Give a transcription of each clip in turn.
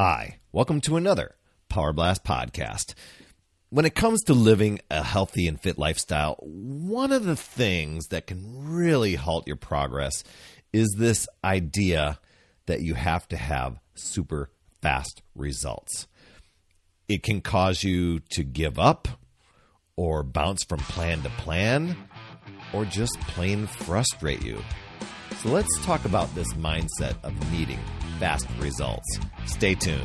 Hi, welcome to another Power Blast podcast. When it comes to living a healthy and fit lifestyle, one of the things that can really halt your progress is this idea that you have to have super fast results. It can cause you to give up or bounce from plan to plan or just plain frustrate you. So let's talk about this mindset of needing fast results. Stay tuned.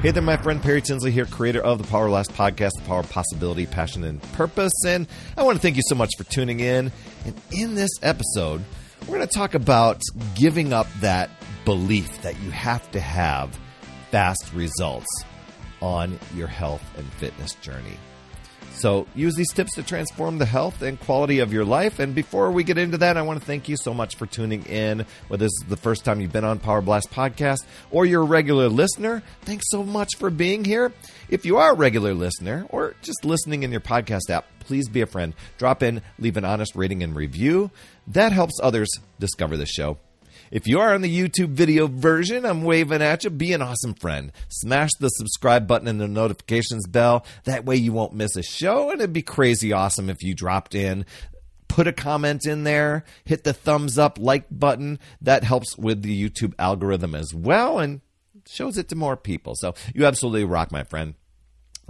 Hey there, my friend Perry Tinsley here, creator of the Power Blast podcast, The Power of Possibility, Passion, and Purpose. And I want to thank you so much for tuning in. And in this episode, we're going to talk about giving up that belief that you have to have fast results on your health and fitness journey. So use these tips to transform the health and quality of your life. And before we get into that, I want to thank you so much for tuning in. Whether this is the first time you've been on Power Blast Podcast or you're a regular listener, thanks so much for being here. If you are a regular listener or just listening in your podcast app, please be a friend. Drop in, leave an honest rating and review. That helps others discover the show. If you are on the YouTube video version, I'm waving at you. Be an awesome friend. Smash the subscribe button and the notifications bell. That way you won't miss a show. And it'd be crazy awesome if you dropped in. Put a comment in there, hit the thumbs up, like button. That helps with the YouTube algorithm as well and shows it to more people. So you absolutely rock, my friend.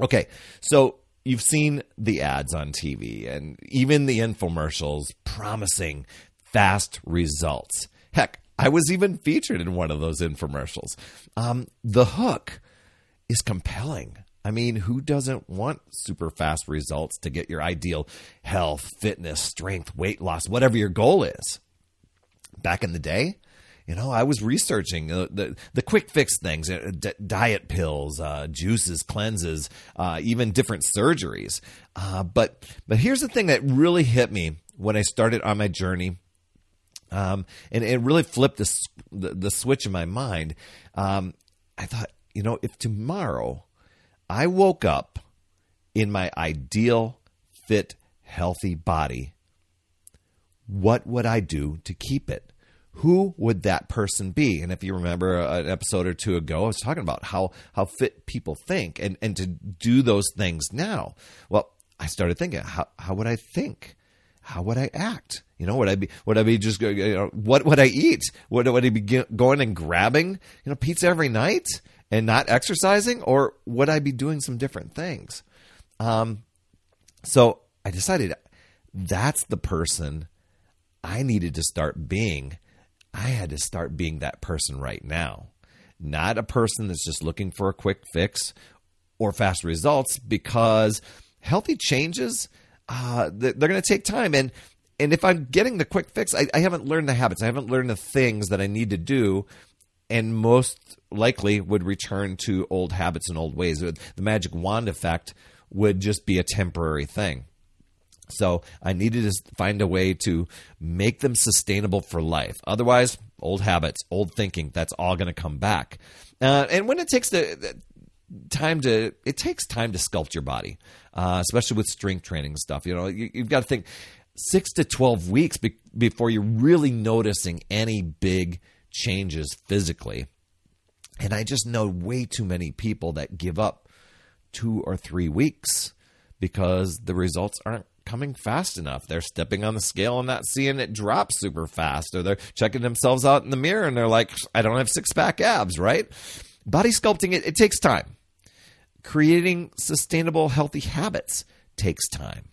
Okay, so you've seen the ads on TV and even the infomercials promising fast results. Heck, I was even featured in one of those infomercials. Um, the hook is compelling. I mean, who doesn't want super fast results to get your ideal health, fitness, strength, weight loss, whatever your goal is? Back in the day, you know, I was researching the the quick fix things, uh, d- diet pills, uh, juices, cleanses, uh, even different surgeries. Uh, but but here's the thing that really hit me when I started on my journey um, and it really flipped the, the, the switch in my mind. Um, I thought, you know, if tomorrow I woke up in my ideal, fit, healthy body, what would I do to keep it? Who would that person be? And if you remember an episode or two ago, I was talking about how how fit people think and, and to do those things now. Well, I started thinking, how, how would I think? How would I act? You know, would I be would I be just you know, what would I eat? Would would I be going and grabbing you know pizza every night and not exercising, or would I be doing some different things? Um, so I decided that's the person I needed to start being. I had to start being that person right now, not a person that's just looking for a quick fix or fast results, because healthy changes. Uh, they're going to take time, and and if I'm getting the quick fix, I, I haven't learned the habits. I haven't learned the things that I need to do, and most likely would return to old habits and old ways. The magic wand effect would just be a temporary thing. So I needed to find a way to make them sustainable for life. Otherwise, old habits, old thinking, that's all going to come back. Uh, and when it takes the time to, it takes time to sculpt your body, uh, especially with strength training stuff. You know, you, have got to think six to 12 weeks be- before you're really noticing any big changes physically. And I just know way too many people that give up two or three weeks because the results aren't coming fast enough. They're stepping on the scale and not seeing it drop super fast, or they're checking themselves out in the mirror and they're like, I don't have six pack abs, right? Body sculpting, it, it takes time. Creating sustainable, healthy habits takes time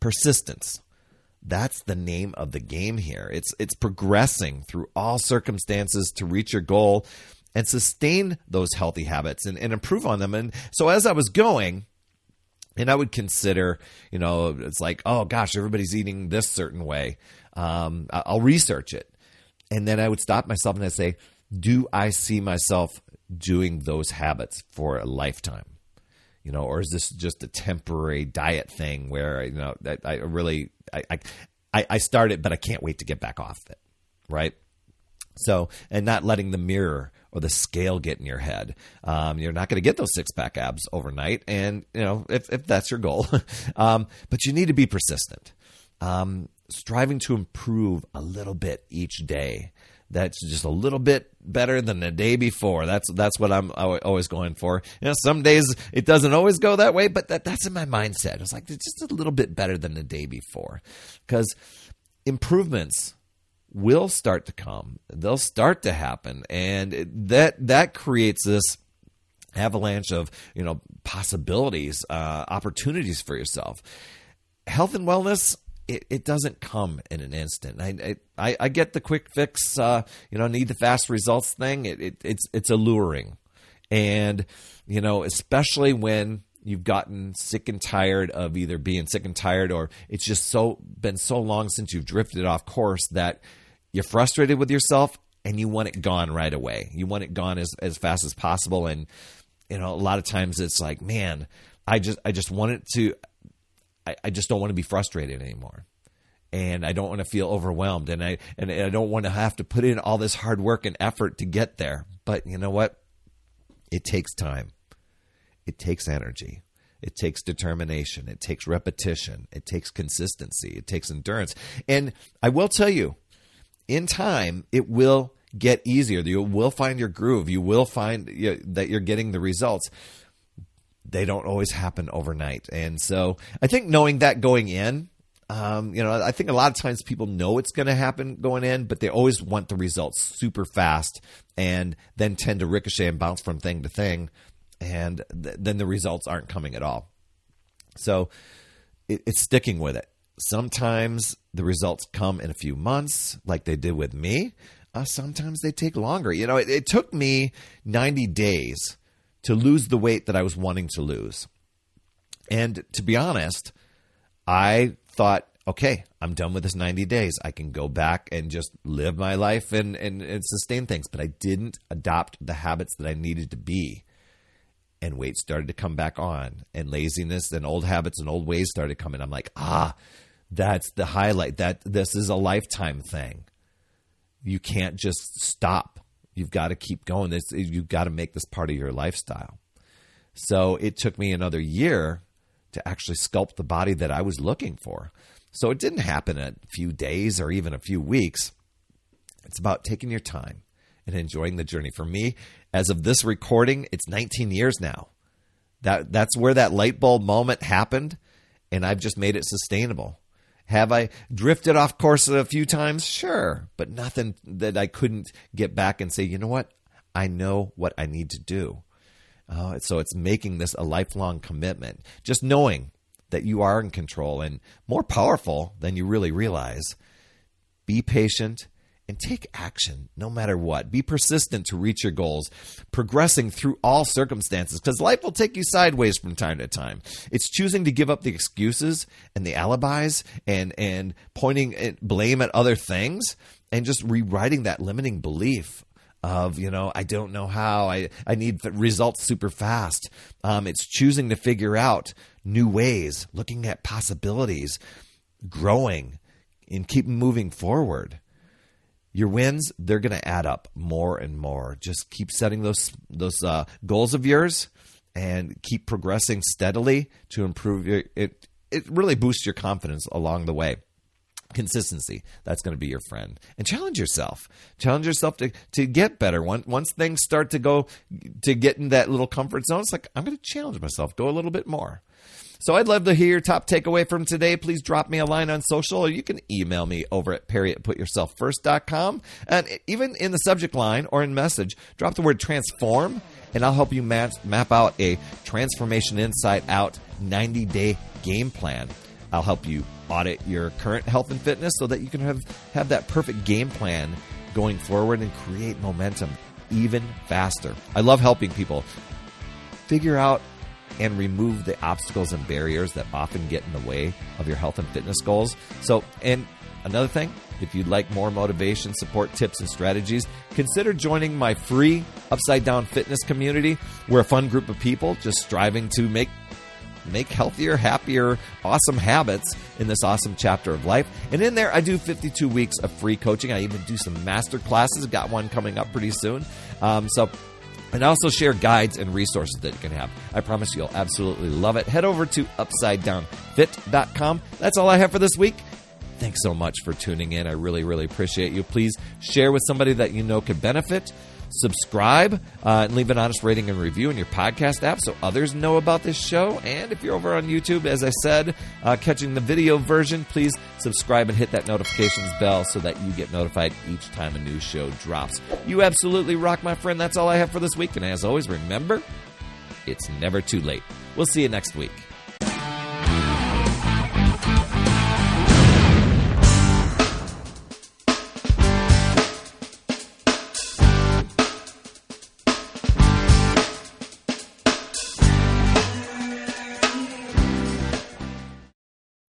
persistence. That's the name of the game here. It's it's progressing through all circumstances to reach your goal and sustain those healthy habits and, and improve on them. And so as I was going, and I would consider, you know, it's like, oh gosh, everybody's eating this certain way. Um, I'll research it. And then I would stop myself and I'd say, do I see myself doing those habits for a lifetime? you know, or is this just a temporary diet thing where you know that I really I, I I start it, but I can't wait to get back off it, right? So, and not letting the mirror or the scale get in your head. Um, you're not going to get those six pack abs overnight, and you know if if that's your goal, um, but you need to be persistent. Um, striving to improve a little bit each day. That's just a little bit better than the day before. That's that's what I'm always going for. You know, some days it doesn't always go that way, but that, that's in my mindset. It's like it's just a little bit better than the day before, because improvements will start to come. They'll start to happen, and that that creates this avalanche of you know possibilities, uh, opportunities for yourself. Health and wellness. It, it doesn't come in an instant. I, I, I get the quick fix, uh, you know, need the fast results thing. It, it, it's it's alluring, and you know, especially when you've gotten sick and tired of either being sick and tired or it's just so been so long since you've drifted off course that you're frustrated with yourself and you want it gone right away. You want it gone as, as fast as possible. And, you know, a lot of times it's like, man, I just, I just want it to, I, just don't want to be frustrated anymore. And I don't want to feel overwhelmed. And I, and I don't want to have to put in all this hard work and effort to get there. But you know what? It takes time. It takes energy. It takes determination. It takes repetition. It takes consistency. It takes endurance. And I will tell you, in time, it will get easier. You will find your groove. You will find you know, that you're getting the results. They don't always happen overnight. And so I think knowing that going in, um, you know, I think a lot of times people know it's going to happen going in, but they always want the results super fast and then tend to ricochet and bounce from thing to thing. And th- then the results aren't coming at all. So it, it's sticking with it. Sometimes the results come in a few months, like they did with me. Uh, sometimes they take longer. You know, it, it took me 90 days to lose the weight that I was wanting to lose. And to be honest, I thought, okay, I'm done with this 90 days. I can go back and just live my life and, and, and sustain things. But I didn't adopt the habits that I needed to be. And weight started to come back on, and laziness and old habits and old ways started coming. I'm like, ah, that's the highlight. That this is a lifetime thing. You can't just stop. You've got to keep going. You've got to make this part of your lifestyle. So it took me another year to actually sculpt the body that I was looking for. So it didn't happen in a few days or even a few weeks. It's about taking your time and enjoying the journey. For me, as of this recording, it's 19 years now. That that's where that light bulb moment happened, and I've just made it sustainable. Have I drifted off course a few times? Sure, but nothing that I couldn't get back and say, you know what? I know what I need to do. Uh, so it's making this a lifelong commitment. Just knowing that you are in control and more powerful than you really realize. Be patient and take action no matter what. Be persistent to reach your goals, progressing through all circumstances because life will take you sideways from time to time. It's choosing to give up the excuses and the alibis and and pointing blame at other things and just rewriting that limiting belief of you know I don't know how I I need results super fast. Um, it's choosing to figure out new ways, looking at possibilities, growing, and keep moving forward your wins they're going to add up more and more. Just keep setting those those uh, goals of yours and keep progressing steadily to improve your it it really boosts your confidence along the way. Consistency that's going to be your friend. And challenge yourself. Challenge yourself to to get better. Once once things start to go to get in that little comfort zone it's like i'm going to challenge myself go a little bit more so I'd love to hear your top takeaway from today. Please drop me a line on social or you can email me over at perry at putyourselffirst.com. And even in the subject line or in message, drop the word transform and I'll help you map, map out a transformation inside out 90 day game plan. I'll help you audit your current health and fitness so that you can have, have that perfect game plan going forward and create momentum even faster. I love helping people figure out and remove the obstacles and barriers that often get in the way of your health and fitness goals. So, and another thing, if you'd like more motivation, support, tips, and strategies, consider joining my free Upside Down Fitness community. We're a fun group of people just striving to make make healthier, happier, awesome habits in this awesome chapter of life. And in there, I do 52 weeks of free coaching. I even do some master classes. Got one coming up pretty soon. Um, so and also share guides and resources that you can have. I promise you'll absolutely love it. Head over to upsidedownfit.com. That's all I have for this week. Thanks so much for tuning in. I really, really appreciate you. Please share with somebody that you know could benefit. Subscribe uh, and leave an honest rating and review in your podcast app so others know about this show. And if you're over on YouTube, as I said, uh, catching the video version, please subscribe and hit that notifications bell so that you get notified each time a new show drops. You absolutely rock, my friend. That's all I have for this week. And as always, remember, it's never too late. We'll see you next week.